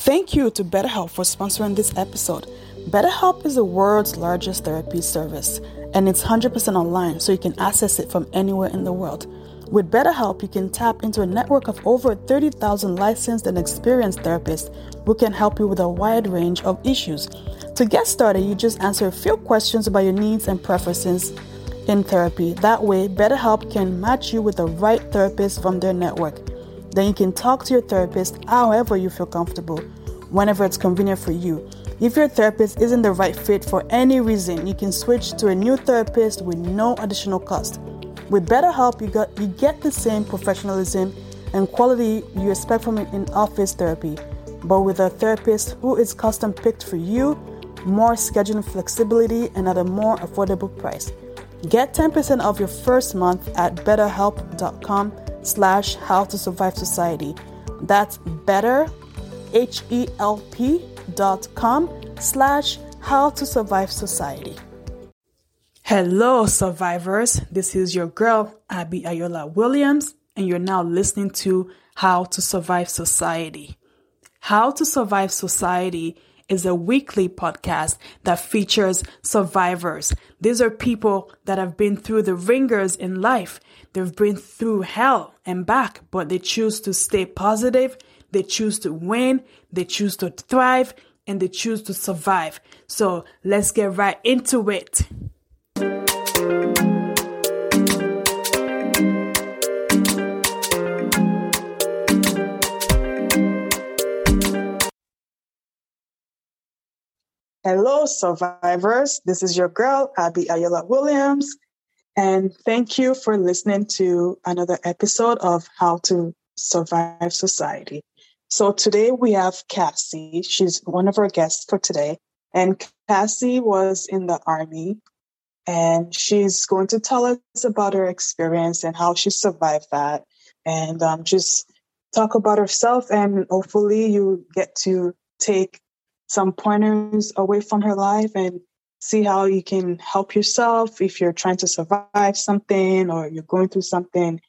Thank you to BetterHelp for sponsoring this episode. BetterHelp is the world's largest therapy service, and it's 100% online, so you can access it from anywhere in the world. With BetterHelp, you can tap into a network of over 30,000 licensed and experienced therapists who can help you with a wide range of issues. To get started, you just answer a few questions about your needs and preferences in therapy. That way, BetterHelp can match you with the right therapist from their network. Then you can talk to your therapist however you feel comfortable, whenever it's convenient for you. If your therapist isn't the right fit for any reason, you can switch to a new therapist with no additional cost. With BetterHelp, you, got, you get the same professionalism and quality you expect from in office therapy, but with a therapist who is custom picked for you, more scheduling flexibility, and at a more affordable price. Get 10% off your first month at betterhelp.com slash how to survive society. That's better, H-E-L-P dot com slash how to survive society. Hello, survivors. This is your girl, Abby Ayola Williams, and you're now listening to How to Survive Society. How to Survive Society is a weekly podcast that features survivors. These are people that have been through the ringers in life. They've been through hell and back, but they choose to stay positive. They choose to win. They choose to thrive and they choose to survive. So let's get right into it. Hello, survivors. This is your girl, Abby Ayola Williams. And thank you for listening to another episode of How to Survive Society. So today we have Cassie. She's one of our guests for today. And Cassie was in the army and she's going to tell us about her experience and how she survived that and um, just talk about herself and hopefully you get to take some pointers away from her life and see how you can help yourself if you're trying to survive something or you're going through something.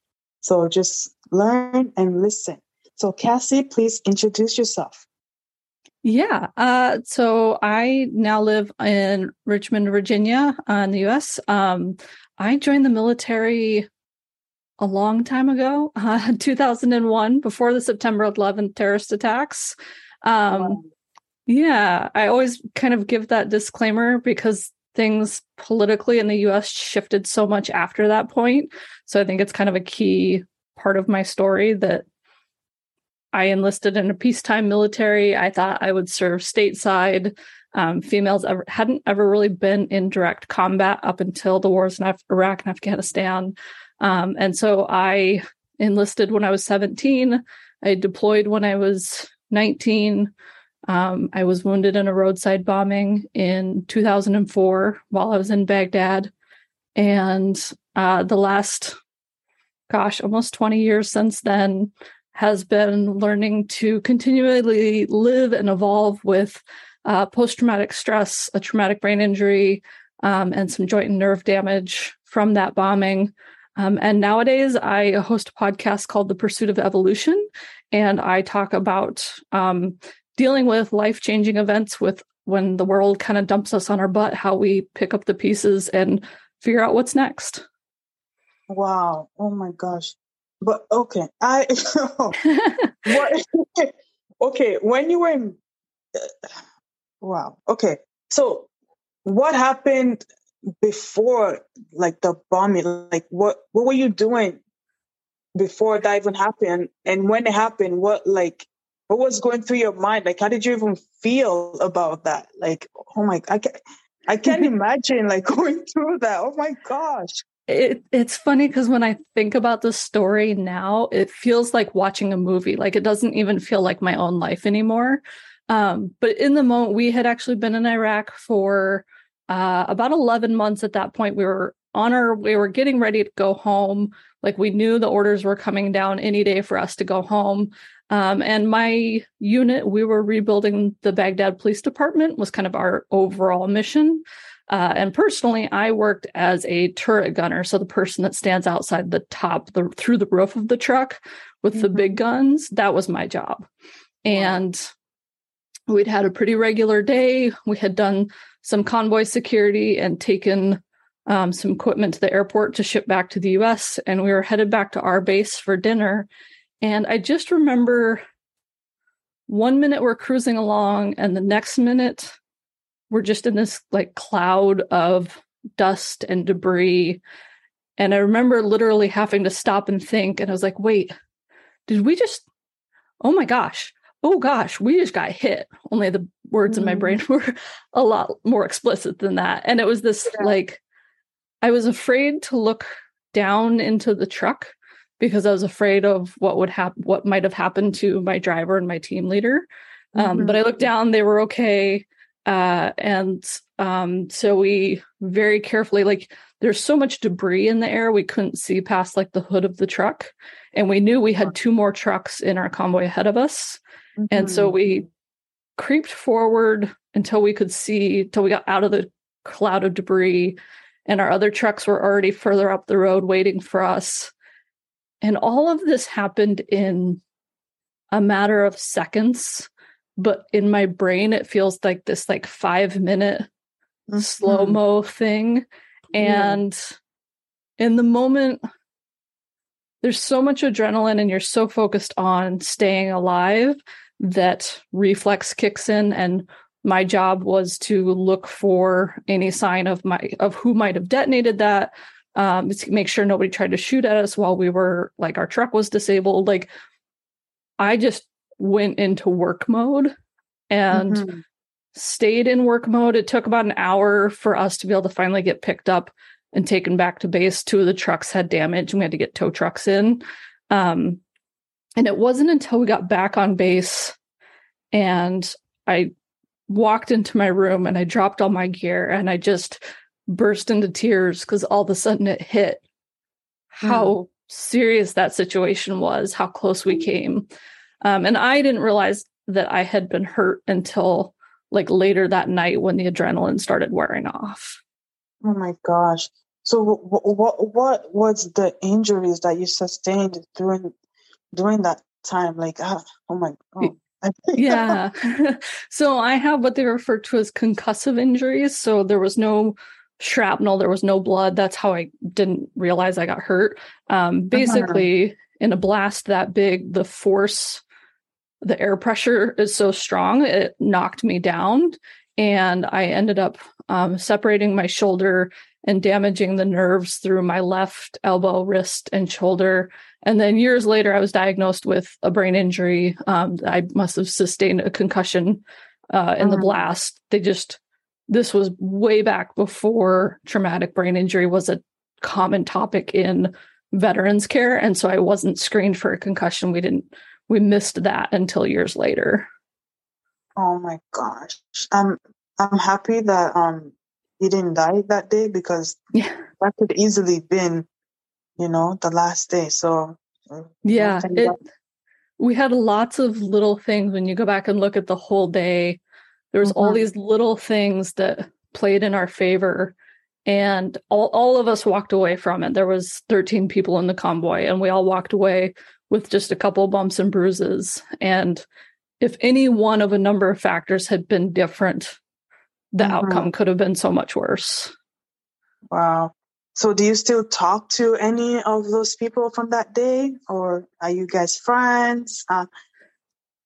So just learn and listen. So, Cassie, please introduce yourself. Yeah. Uh, so I now live in Richmond, Virginia, uh, in the US. Um, I joined the military a long time ago, uh, 2001, before the September 11th terrorist attacks. Um, wow. Yeah, I always kind of give that disclaimer because things politically in the US shifted so much after that point. So I think it's kind of a key part of my story that I enlisted in a peacetime military. I thought I would serve stateside. Um, females ever, hadn't ever really been in direct combat up until the wars in Af- Iraq and Afghanistan. Um, and so I enlisted when I was 17. I deployed when I was 19. Um, I was wounded in a roadside bombing in 2004 while I was in Baghdad. And uh, the last, gosh, almost 20 years since then has been learning to continually live and evolve with uh, post traumatic stress, a traumatic brain injury, um, and some joint and nerve damage from that bombing. Um, and nowadays, I host a podcast called The Pursuit of Evolution, and I talk about um, dealing with life changing events with when the world kind of dumps us on our butt, how we pick up the pieces and figure out what's next. Wow. Oh my gosh. But okay. I, what, okay. When you were in, uh, wow. Okay. So what happened before like the bombing? Like what, what were you doing before that even happened? And when it happened, what like, what was going through your mind? Like, how did you even feel about that? Like, oh my, I can't, I can't imagine like going through that. Oh my gosh. It, it's funny because when I think about the story now, it feels like watching a movie. Like it doesn't even feel like my own life anymore. Um, but in the moment, we had actually been in Iraq for uh, about 11 months at that point. We were on our, we were getting ready to go home. Like we knew the orders were coming down any day for us to go home. Um, and my unit, we were rebuilding the Baghdad Police Department, was kind of our overall mission. Uh, and personally, I worked as a turret gunner, so the person that stands outside the top, the through the roof of the truck with mm-hmm. the big guns. That was my job. And we'd had a pretty regular day. We had done some convoy security and taken um, some equipment to the airport to ship back to the US. And we were headed back to our base for dinner. And I just remember one minute we're cruising along, and the next minute we're just in this like cloud of dust and debris. And I remember literally having to stop and think. And I was like, wait, did we just, oh my gosh, oh gosh, we just got hit. Only the words mm-hmm. in my brain mm. were a lot more explicit than that. And it was this yeah. like, I was afraid to look down into the truck because I was afraid of what would happen, what might have happened to my driver and my team leader. Um, mm-hmm. But I looked down; they were okay, uh, and um, so we very carefully, like, there's so much debris in the air, we couldn't see past like the hood of the truck, and we knew we had two more trucks in our convoy ahead of us, mm-hmm. and so we creeped forward until we could see, till we got out of the cloud of debris and our other trucks were already further up the road waiting for us. And all of this happened in a matter of seconds, but in my brain it feels like this like 5 minute mm-hmm. slow-mo thing and yeah. in the moment there's so much adrenaline and you're so focused on staying alive that reflex kicks in and my job was to look for any sign of my of who might have detonated that um make sure nobody tried to shoot at us while we were like our truck was disabled. Like i just went into work mode and mm-hmm. stayed in work mode. It took about an hour for us to be able to finally get picked up and taken back to base. Two of the trucks had damage and we had to get tow trucks in. Um and it wasn't until we got back on base and I walked into my room and I dropped all my gear and I just burst into tears because all of a sudden it hit how mm. serious that situation was, how close we came. Um, and I didn't realize that I had been hurt until like later that night when the adrenaline started wearing off. Oh my gosh. So what what what was the injuries that you sustained during during that time? Like, ah, oh my oh yeah. so I have what they refer to as concussive injuries. So there was no shrapnel, there was no blood. That's how I didn't realize I got hurt. Um, uh-huh. basically, uh-huh. in a blast that big, the force, the air pressure is so strong, it knocked me down. And I ended up um, separating my shoulder and damaging the nerves through my left elbow, wrist, and shoulder. And then years later, I was diagnosed with a brain injury. Um, I must have sustained a concussion uh, in the uh-huh. blast. They just, this was way back before traumatic brain injury was a common topic in veterans care. And so I wasn't screened for a concussion. We didn't, we missed that until years later. Oh my gosh. I'm, I'm happy that, um, you didn't die that day because yeah. that could easily been you know, the last day. So yeah, it, we had lots of little things when you go back and look at the whole day. There was mm-hmm. all these little things that played in our favor and all, all of us walked away from it there was 13 people in the convoy and we all walked away with just a couple bumps and bruises and if any one of a number of factors had been different the mm-hmm. outcome could have been so much worse wow so do you still talk to any of those people from that day or are you guys friends? Uh,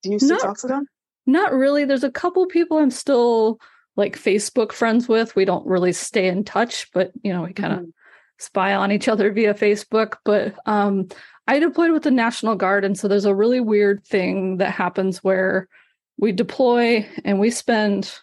do you still not, talk to them? Not really. There's a couple people I'm still like Facebook friends with. We don't really stay in touch, but you know, we kind of mm-hmm. spy on each other via Facebook. But um, I deployed with the National Guard, and so there's a really weird thing that happens where we deploy and we spend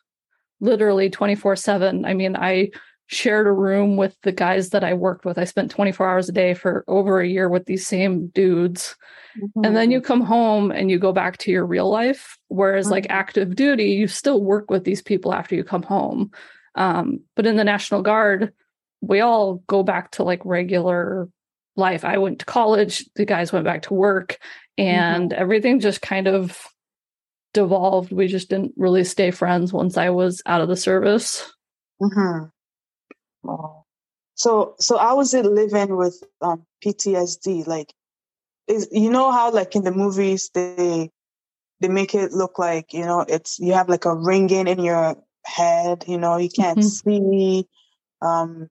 literally 24 7. I mean, I shared a room with the guys that I worked with. I spent 24 hours a day for over a year with these same dudes. Mm-hmm. And then you mm-hmm. come home and you go back to your real life. Whereas, mm-hmm. like active duty, you still work with these people after you come home. Um, but in the National Guard, we all go back to like regular life. I went to college, the guys went back to work, and mm-hmm. everything just kind of devolved. We just didn't really stay friends once I was out of the service. Mm-hmm. So, so how was it living with um, PTSD? Like, is you know how like in the movies they they make it look like you know it's you have like a ringing in your head. You know, you can't mm-hmm. see. Um,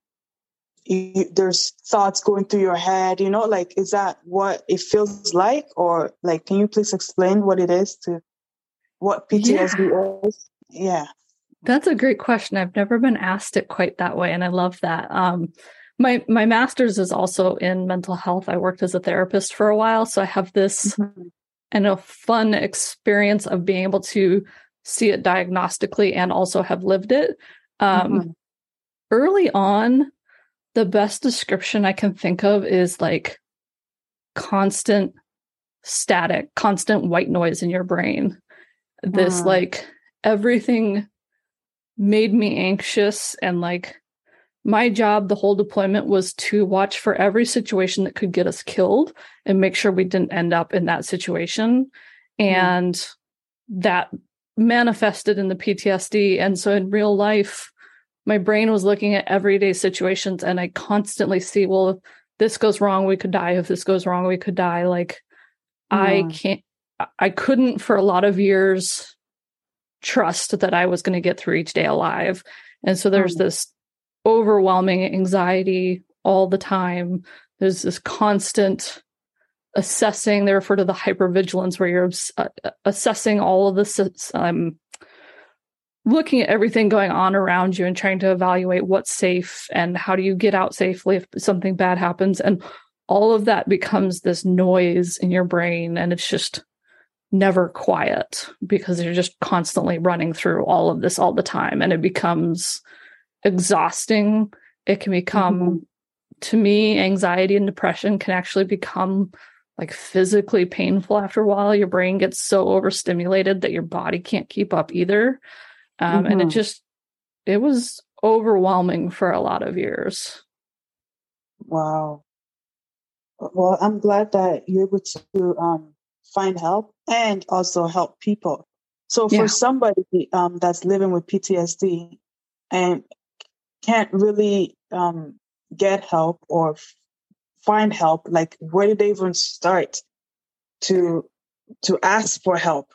you, there's thoughts going through your head. You know, like is that what it feels like, or like can you please explain what it is to what PTSD yeah. is? Yeah. That's a great question. I've never been asked it quite that way, and I love that. Um, my my master's is also in mental health. I worked as a therapist for a while, so I have this mm-hmm. and a fun experience of being able to see it diagnostically and also have lived it. Um, mm-hmm. Early on, the best description I can think of is like constant static, constant white noise in your brain. This mm. like everything made me anxious and like my job the whole deployment was to watch for every situation that could get us killed and make sure we didn't end up in that situation mm. and that manifested in the PTSD and so in real life my brain was looking at everyday situations and I constantly see well if this goes wrong we could die if this goes wrong we could die like mm. I can't I couldn't for a lot of years trust that I was going to get through each day alive. And so there's mm-hmm. this overwhelming anxiety all the time. There's this constant assessing. They refer to the hypervigilance where you're uh, assessing all of this, um, looking at everything going on around you and trying to evaluate what's safe and how do you get out safely if something bad happens. And all of that becomes this noise in your brain. And it's just never quiet because you're just constantly running through all of this all the time and it becomes exhausting it can become mm-hmm. to me anxiety and depression can actually become like physically painful after a while your brain gets so overstimulated that your body can't keep up either um, mm-hmm. and it mm-hmm. just it was overwhelming for a lot of years wow well i'm glad that you're able to um, find help and also help people. So for yeah. somebody um, that's living with PTSD and can't really um, get help or f- find help, like where do they even start to to ask for help?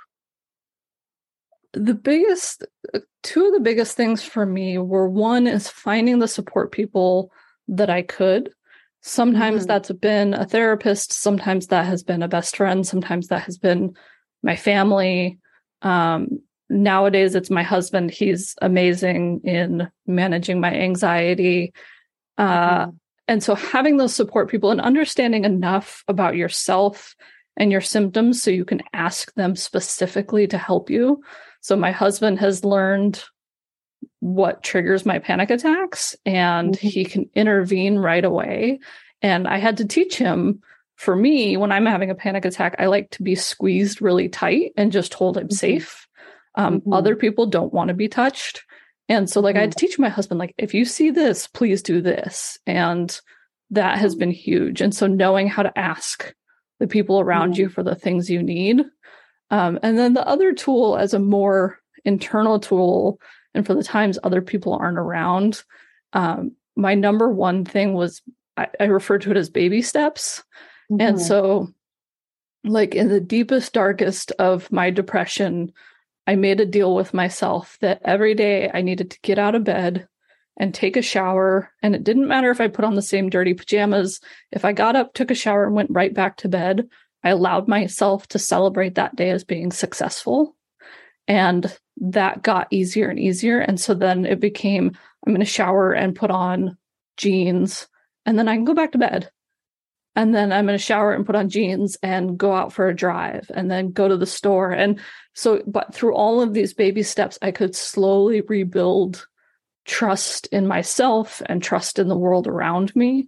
The biggest, two of the biggest things for me were one is finding the support people that I could Sometimes mm-hmm. that's been a therapist, sometimes that has been a best friend, sometimes that has been my family. Um, nowadays, it's my husband. He's amazing in managing my anxiety. Uh, mm-hmm. And so, having those support people and understanding enough about yourself and your symptoms so you can ask them specifically to help you. So, my husband has learned what triggers my panic attacks and mm-hmm. he can intervene right away. And I had to teach him for me, when I'm having a panic attack, I like to be squeezed really tight and just hold him mm-hmm. safe. Um, mm-hmm. Other people don't want to be touched. And so, like, I had mm-hmm. to teach my husband, like, if you see this, please do this. And that has been huge. And so, knowing how to ask the people around mm-hmm. you for the things you need. Um, and then the other tool, as a more internal tool, and for the times other people aren't around um, my number one thing was I, I refer to it as baby steps. Mm-hmm. and so like in the deepest darkest of my depression i made a deal with myself that every day i needed to get out of bed and take a shower. And it didn't matter if i put on the same dirty pajamas. If i got up took a shower and went right back to bed i allowed myself to celebrate that day as being successful. And that got easier and easier. And so then it became I'm going to shower and put on jeans, and then I can go back to bed. And then I'm going to shower and put on jeans and go out for a drive and then go to the store. And so, but through all of these baby steps, I could slowly rebuild trust in myself and trust in the world around me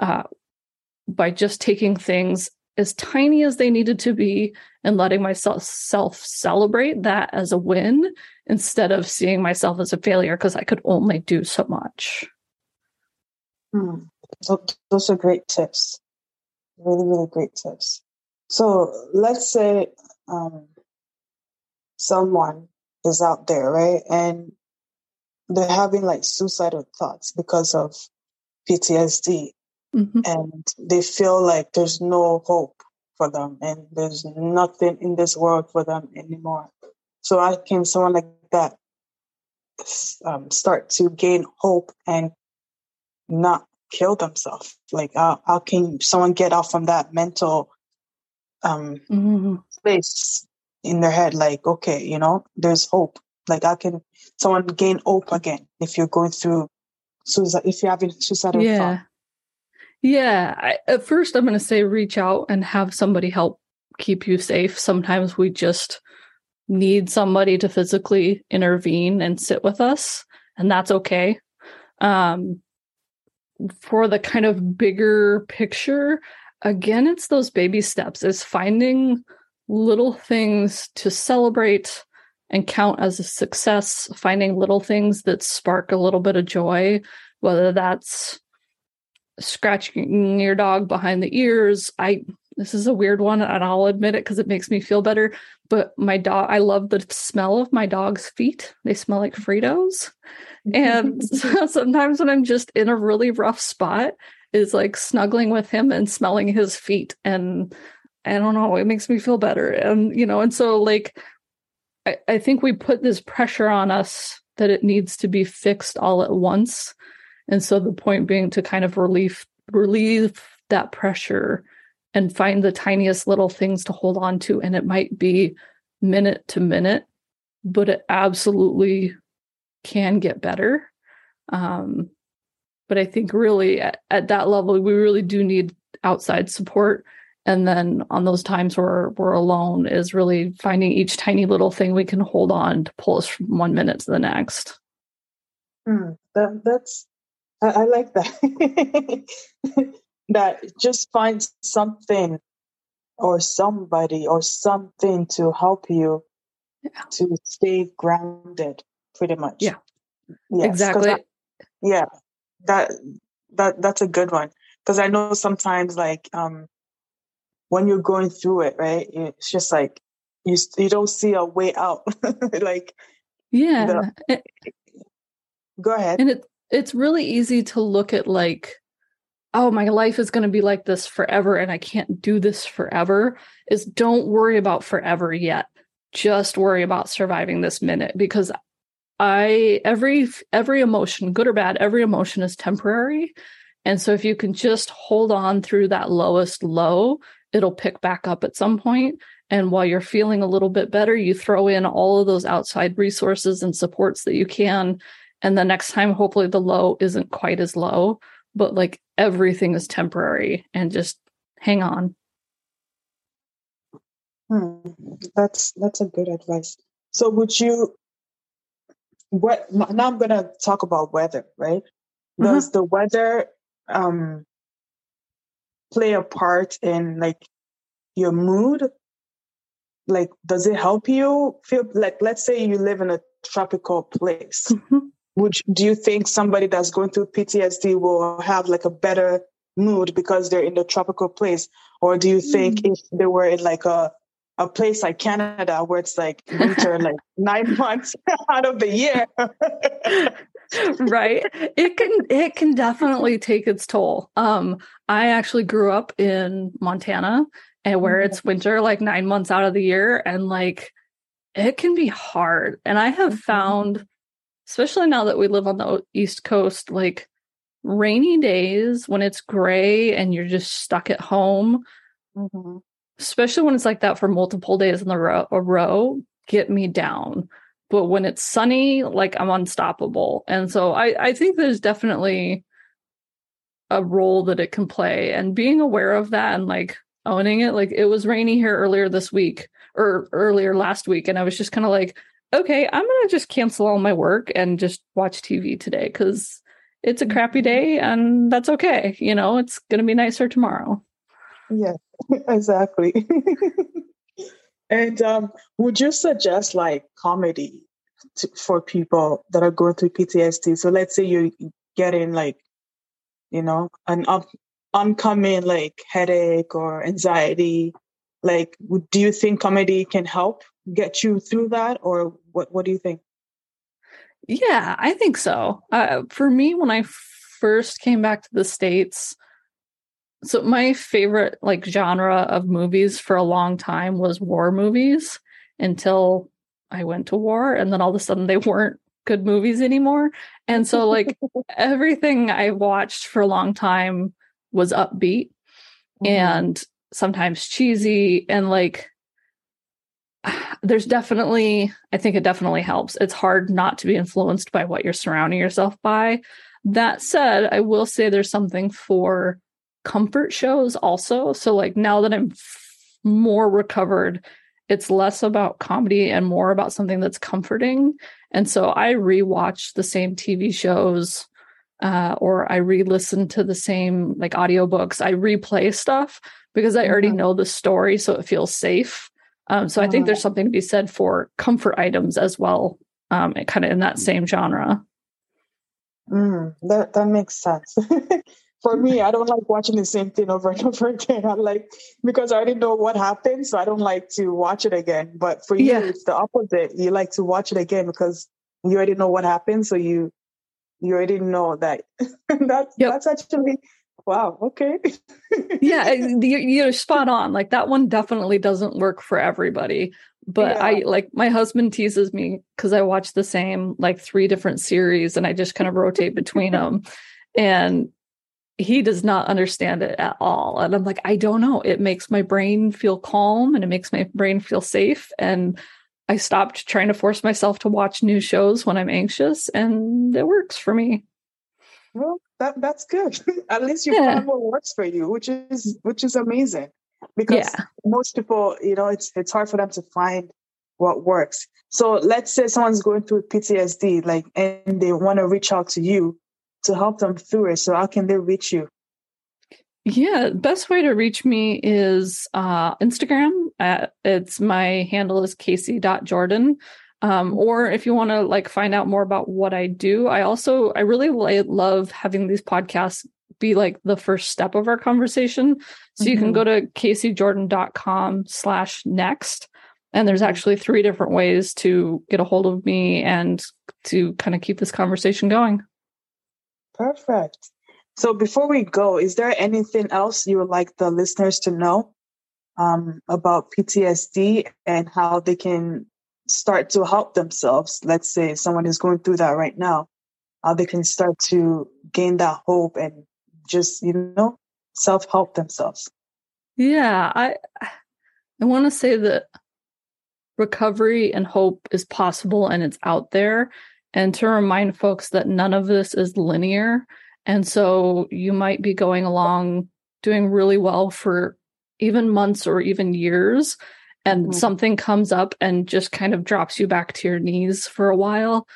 uh, by just taking things as tiny as they needed to be and letting myself self celebrate that as a win instead of seeing myself as a failure because I could only do so much. Hmm. Those are great tips. Really, really great tips. So let's say um, someone is out there, right? And they're having like suicidal thoughts because of PTSD mm-hmm. and they feel like there's no hope for them and there's nothing in this world for them anymore. So I can someone like that um, start to gain hope and not kill themselves? Like, how, how can someone get off from that mental um, mm-hmm. space in their head? Like, okay, you know, there's hope. Like, how can someone gain hope again if you're going through suicide, if you're having suicidal yeah. thought? Yeah. I, at first, I'm going to say reach out and have somebody help keep you safe. Sometimes we just need somebody to physically intervene and sit with us, and that's okay. Um, for the kind of bigger picture, again, it's those baby steps, is finding little things to celebrate and count as a success, finding little things that spark a little bit of joy, whether that's scratching your dog behind the ears. I this is a weird one and I'll admit it because it makes me feel better. But my dog, I love the smell of my dog's feet. They smell like Fritos. And sometimes when I'm just in a really rough spot, is like snuggling with him and smelling his feet. And I don't know, it makes me feel better. And, you know, and so like, I, I think we put this pressure on us that it needs to be fixed all at once. And so the point being to kind of relieve relieve that pressure and find the tiniest little things to hold on to. And it might be minute to minute, but it absolutely can get better. Um, but I think really at, at that level, we really do need outside support. And then on those times where we're alone, is really finding each tiny little thing we can hold on to pull us from one minute to the next. Mm, that, that's, I, I like that. that just find something or somebody or something to help you yeah. to stay grounded pretty much. Yeah. Yes, exactly. I, yeah that that that's a good one. Because i know sometimes like um when you're going through it right it's just like you you don't see a way out. Like yeah. The, go ahead. and it it's really easy to look at like oh, my life is going to be like this forever and I can't do this forever is don't worry about forever yet. Just worry about surviving this minute because I every every emotion, good or bad, every emotion is temporary. And so if you can just hold on through that lowest low, it'll pick back up at some point. And while you're feeling a little bit better, you throw in all of those outside resources and supports that you can. And the next time, hopefully, the low isn't quite as low but like everything is temporary and just hang on. Hmm. That's that's a good advice. So would you what now I'm gonna talk about weather, right? Mm-hmm. Does the weather um play a part in like your mood? Like does it help you feel like let's say you live in a tropical place. Mm-hmm would do you think somebody that's going through PTSD will have like a better mood because they're in the tropical place, or do you think mm. if they were in like a a place like Canada where it's like winter like nine months out of the year? right it can it can definitely take its toll um i actually grew up in montana and where mm-hmm. it's winter like 9 months out of the year and like it can be hard and i have mm-hmm. found especially now that we live on the East Coast, like rainy days when it's gray and you're just stuck at home, mm-hmm. especially when it's like that for multiple days in the row, a row, get me down. But when it's sunny, like I'm unstoppable. And so I, I think there's definitely a role that it can play and being aware of that and like owning it. Like it was rainy here earlier this week or earlier last week. And I was just kind of like, okay, I'm going to just cancel all my work and just watch TV today because it's a crappy mm-hmm. day and that's okay. You know, it's going to be nicer tomorrow. Yeah, exactly. and um, would you suggest like comedy to, for people that are going through PTSD? So let's say you're getting like, you know, an up, oncoming like headache or anxiety. Like, do you think comedy can help get you through that, or what? What do you think? Yeah, I think so. Uh, for me, when I first came back to the states, so my favorite like genre of movies for a long time was war movies until I went to war and then all of a sudden they weren't good movies anymore. And so like everything I watched for a long time was upbeat mm-hmm. and sometimes cheesy and like there's definitely I think it definitely helps. It's hard not to be influenced by what you're surrounding yourself by. That said, I will say there's something for comfort shows also. So like now that I'm f- more recovered, it's less about comedy and more about something that's comforting. And so I rewatch the same TV shows uh, or I re-listen to the same like audiobooks. I replay stuff because I already mm-hmm. know the story, so it feels safe. Um, so I think there's mm-hmm. something to be said for comfort items as well, um, kind of in that same genre. Mm, that that makes sense. for me, I don't like watching the same thing over and over again. I like because I already know what happened, so I don't like to watch it again. But for you, it's the opposite. You like to watch it again because you already know what happened, so you you already know that. that's yep. that's actually wow. Okay. yeah, you're spot on. Like that one definitely doesn't work for everybody. But yeah. I like my husband teases me because I watch the same like three different series and I just kind of rotate between them. And he does not understand it at all. And I'm like, I don't know. It makes my brain feel calm and it makes my brain feel safe. And I stopped trying to force myself to watch new shows when I'm anxious, and it works for me. Well, that that's good. At least you yeah. find what works for you, which is which is amazing. Because yeah. most people, you know, it's it's hard for them to find what works. So let's say someone's going through PTSD, like, and they want to reach out to you to help them through it. So how can they reach you? Yeah, best way to reach me is uh, Instagram. At, it's my handle is Casey.Jourdan. Um, or if you want to like find out more about what I do, I also I really love having these podcasts be like the first step of our conversation. So mm-hmm. you can mm-hmm. go to caseyjourdan.com slash next. And there's mm-hmm. actually three different ways to get a hold of me and to kind of keep this conversation going. Perfect. So before we go, is there anything else you would like the listeners to know um, about PTSD and how they can start to help themselves? Let's say someone is going through that right now, how they can start to gain that hope and just, you know, self help themselves. Yeah, I I want to say that recovery and hope is possible and it's out there and to remind folks that none of this is linear. And so you might be going along doing really well for even months or even years, and mm-hmm. something comes up and just kind of drops you back to your knees for a while.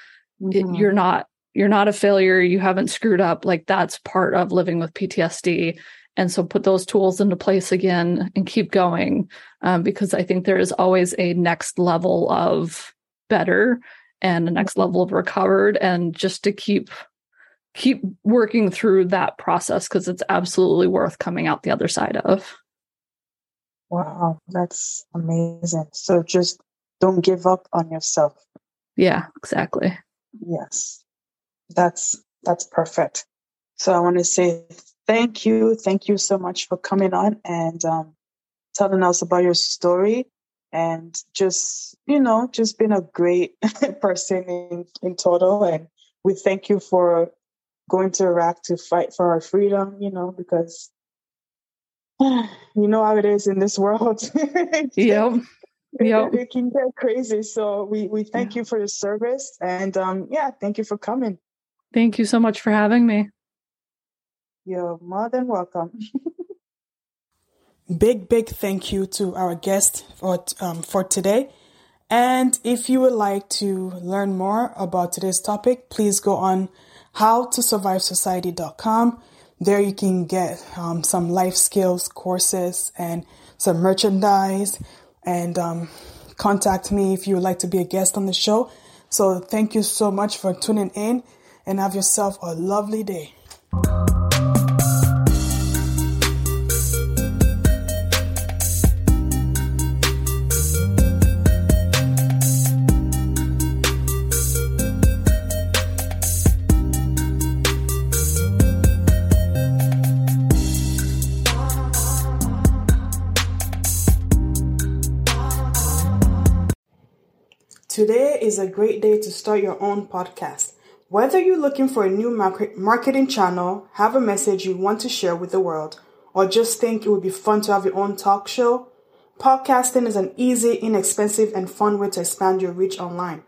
Mm-hmm. It, you're not you're not a failure you haven't screwed up like that's part of living with ptsd and so put those tools into place again and keep going um, because i think there is always a next level of better and the next level of recovered and just to keep keep working through that process because it's absolutely worth coming out the other side of wow that's amazing. So just don't give up on yourself. Yeah exactly. Yes. That's that's perfect. So i want to say thank you thank you so much for coming on and um, telling us about your story and just you know just being a great person in, in total. And we thank you for going to iraq to fight for our freedom you know because you know how it is in this world yep yep it, can get crazy so we we thank yeah. you for your service and um yeah thank you for coming thank you so much for having me you're more than welcome Big, big thank you to our guest for, um, for today. And if you would like to learn more about today's topic, please go on howtosurvivesociety.com. There you can get um, some life skills courses and some merchandise and um, contact me if you would like to be a guest on the show. So thank you so much for tuning in and have yourself a lovely day. Is a great day to start your own podcast. Whether you're looking for a new marketing channel, have a message you want to share with the world, or just think it would be fun to have your own talk show, podcasting is an easy, inexpensive, and fun way to expand your reach online.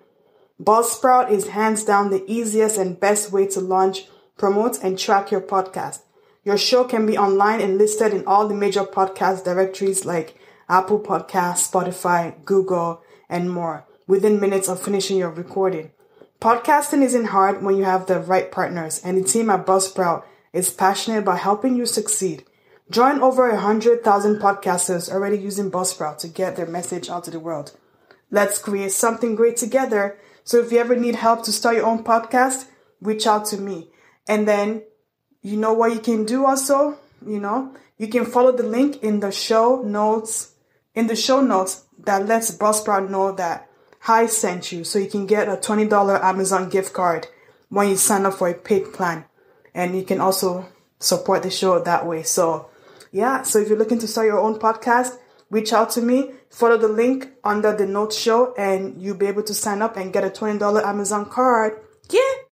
Buzzsprout is hands down the easiest and best way to launch, promote, and track your podcast. Your show can be online and listed in all the major podcast directories like Apple Podcasts, Spotify, Google, and more within minutes of finishing your recording. Podcasting isn't hard when you have the right partners, and the team at Buzzsprout is passionate about helping you succeed. Join over 100,000 podcasters already using Buzzsprout to get their message out to the world. Let's create something great together. So if you ever need help to start your own podcast, reach out to me. And then you know what you can do also? You know, you can follow the link in the show notes, in the show notes that lets Buzzsprout know that Hi sent you so you can get a $20 Amazon gift card when you sign up for a paid plan. And you can also support the show that way. So yeah, so if you're looking to start your own podcast, reach out to me, follow the link under the notes show, and you'll be able to sign up and get a $20 Amazon card. Yeah.